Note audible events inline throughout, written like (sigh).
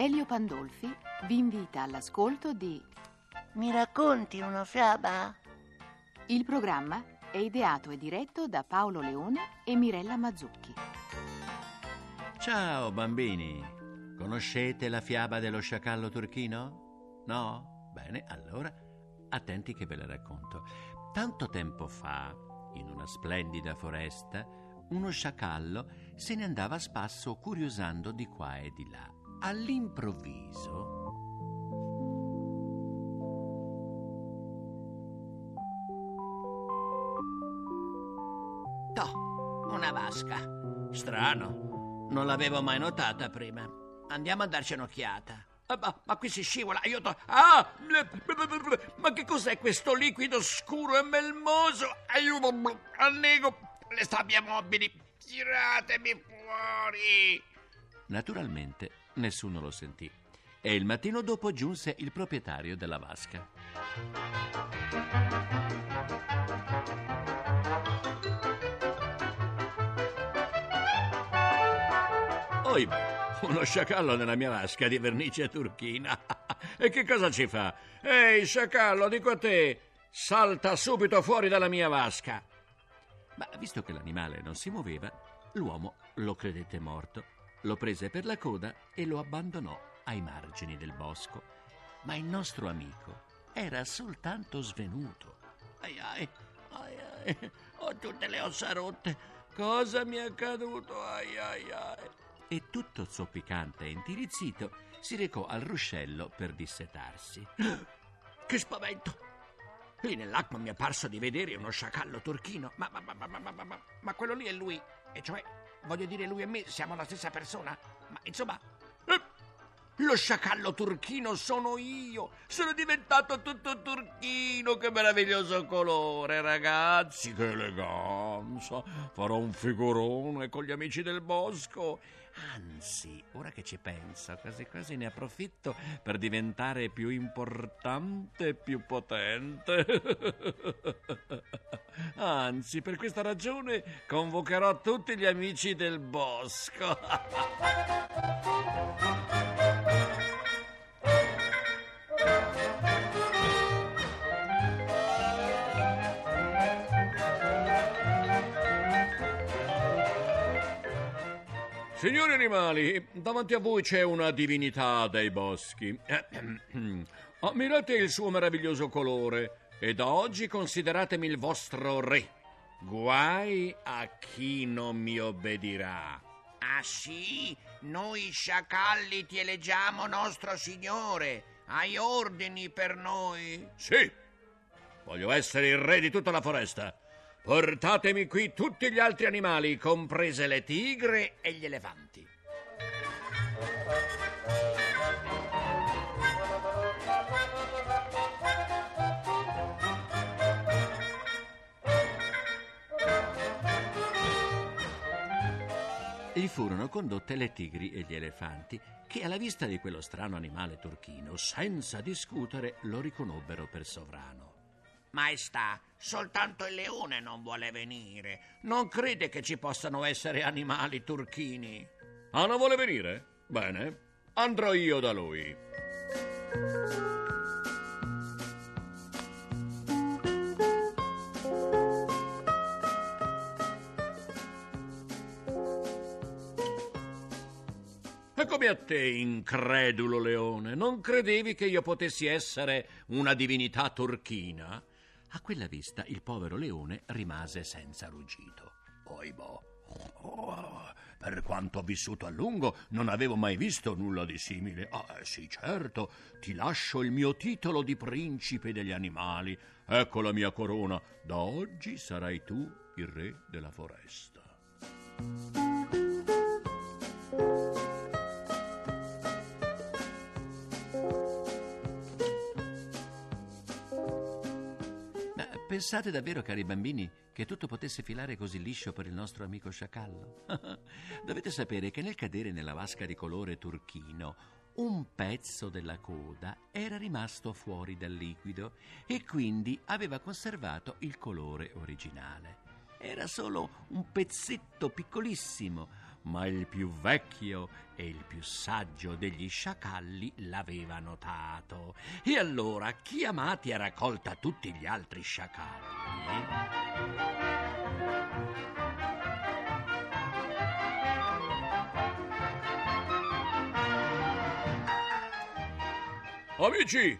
Elio Pandolfi vi invita all'ascolto di Mi racconti una fiaba? Il programma è ideato e diretto da Paolo Leone e Mirella Mazzucchi. Ciao bambini! Conoscete la fiaba dello sciacallo turchino? No? Bene, allora attenti che ve la racconto. Tanto tempo fa, in una splendida foresta, uno sciacallo se ne andava a spasso curiosando di qua e di là. All'improvviso Toh, una vasca. Strano, non l'avevo mai notata prima. Andiamo a darci un'occhiata. Ah, Ma, ma qui si scivola, aiuto! Ah! Ma che cos'è questo liquido scuro e melmoso? Aiuto! Annego! Le sabbie mobili! Tiratemi fuori! Naturalmente nessuno lo sentì e il mattino dopo giunse il proprietario della vasca. Oi, uno sciacallo nella mia vasca di vernice turchina. (laughs) e che cosa ci fa? Ehi, sciacallo, dico a te, salta subito fuori dalla mia vasca. Ma visto che l'animale non si muoveva, l'uomo lo credette morto, lo prese per la coda e lo abbandonò ai margini del bosco. Ma il nostro amico era soltanto svenuto. Ai ai, ai ai, ho tutte le ossa rotte. Cosa mi è accaduto? Ai ai ai. E tutto zoppicante e intirizzito si recò al ruscello per dissetarsi. (gasps) Che spavento! Lì nell'acqua mi è parso di vedere uno sciacallo turchino. Ma, ma, ma, ma, quello lì è lui. E cioè, voglio dire, lui e me siamo la stessa persona. Ma insomma, lo sciacallo turchino sono io. Sono diventato tutto turchino. Che meraviglioso colore, ragazzi. Che eleganza. Farò un figurone con gli amici del bosco. Anzi, ora che ci penso, quasi quasi ne approfitto per diventare più importante e più potente. (laughs) Anzi, per questa ragione convocherò tutti gli amici del bosco. (laughs) Signori animali, davanti a voi c'è una divinità dei boschi. (clears throat) Ammirate il suo meraviglioso colore e da oggi consideratemi il vostro re. Guai a chi non mi obbedirà. Ah sì? Noi sciacalli ti eleggiamo nostro signore. Hai ordini per noi? Sì, voglio essere il re di tutta la foresta. Portatemi qui tutti gli altri animali, comprese le tigre E gli elefanti. Gli furono condotte le tigri e gli elefanti, che alla vista di quello strano animale turchino, senza discutere, lo riconobbero per sovrano. Maestà, soltanto il leone non vuole venire. Non crede che ci possano essere animali turchini. Ah, non vuole venire? Bene, andrò io da lui. E come a te, incredulo leone, non credevi che io potessi essere una divinità turchina? A quella vista il povero leone rimase senza ruggito. Oibò. Oh, per quanto ho vissuto a lungo, non avevo mai visto nulla di simile. Ah, sì, certo, ti lascio il mio titolo di principe degli animali. Ecco la mia corona. Da oggi sarai tu il re della foresta. Pensate davvero, cari bambini, che tutto potesse filare così liscio per il nostro amico sciacallo? (laughs) Dovete sapere che nel cadere nella vasca di colore turchino, un pezzo della coda era rimasto fuori dal liquido e quindi aveva conservato il colore originale. Era solo un pezzetto piccolissimo, ma il più vecchio e il più saggio degli sciacalli l'aveva notato. E allora, chiamati a raccolta tutti gli altri sciacalli, Amici,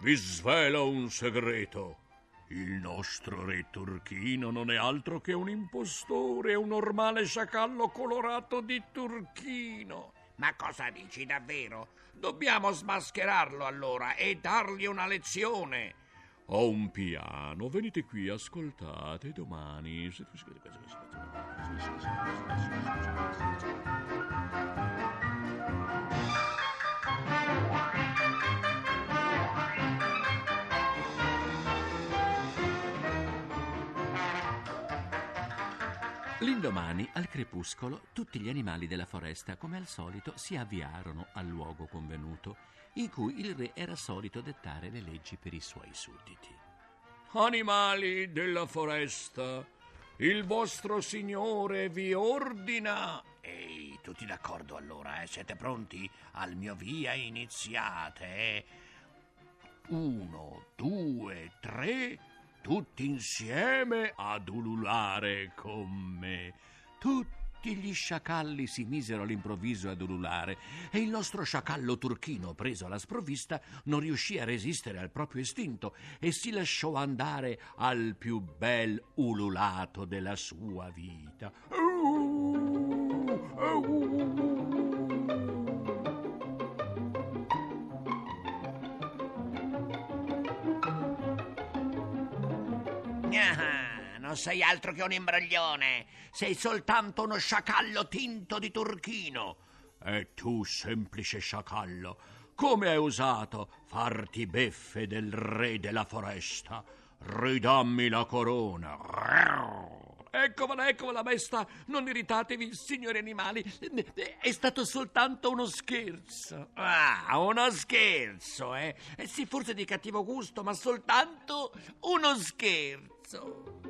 vi svelo un segreto. Il nostro re turchino non è altro che un impostore, un normale sciacallo colorato di turchino. Ma cosa dici davvero? Dobbiamo smascherarlo allora e dargli una lezione. Ho un piano, venite qui, ascoltate domani. L'indomani, al crepuscolo, tutti gli animali della foresta, come al solito, si avviarono al luogo convenuto, in cui il re era solito dettare le leggi per i suoi sudditi. Animali della foresta, il vostro signore vi ordina. Ehi, tutti d'accordo allora, eh? Siete pronti? Al mio via iniziate. Eh? Uno, due, tre tutti insieme ad ululare con me. Tutti gli sciacalli si misero all'improvviso ad ululare e il nostro sciacallo turchino, preso alla sprovvista, non riuscì a resistere al proprio istinto e si lasciò andare al più bel ululato della sua vita. Uh, uh, Ah, non sei altro che un imbroglione. Sei soltanto uno sciacallo tinto di turchino. E tu, semplice sciacallo, come hai osato farti beffe del re della foresta? Ridammi la corona. Eccovala, eccovala, maestà. Non irritatevi, signori animali. È stato soltanto uno scherzo. Ah, uno scherzo, eh? eh sì, forse di cattivo gusto, ma soltanto uno scherzo.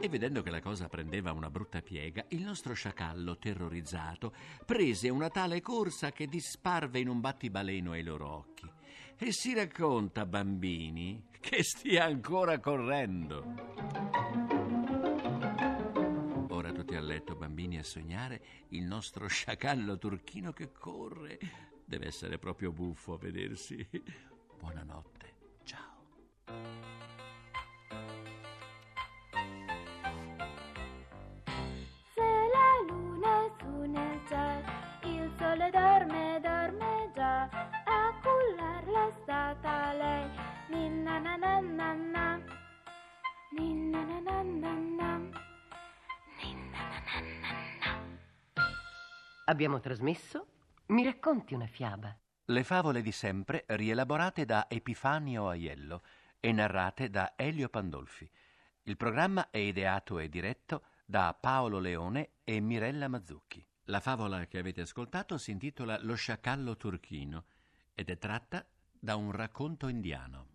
E vedendo che la cosa prendeva una brutta piega, il nostro sciacallo, terrorizzato, prese una tale corsa che disparve in un battibaleno ai loro occhi. E si racconta, bambini, che stia ancora correndo. Ora tutti a letto, bambini, a sognare il nostro sciacallo turchino che corre. Deve essere proprio buffo a vedersi. Buonanotte. Abbiamo trasmesso Mi racconti una fiaba. Le favole di sempre rielaborate da Epifanio Aiello e narrate da Elio Pandolfi. Il programma è ideato e diretto da Paolo Leone e Mirella Mazzucchi. La favola che avete ascoltato si intitola Lo sciacallo turchino ed è tratta da un racconto indiano.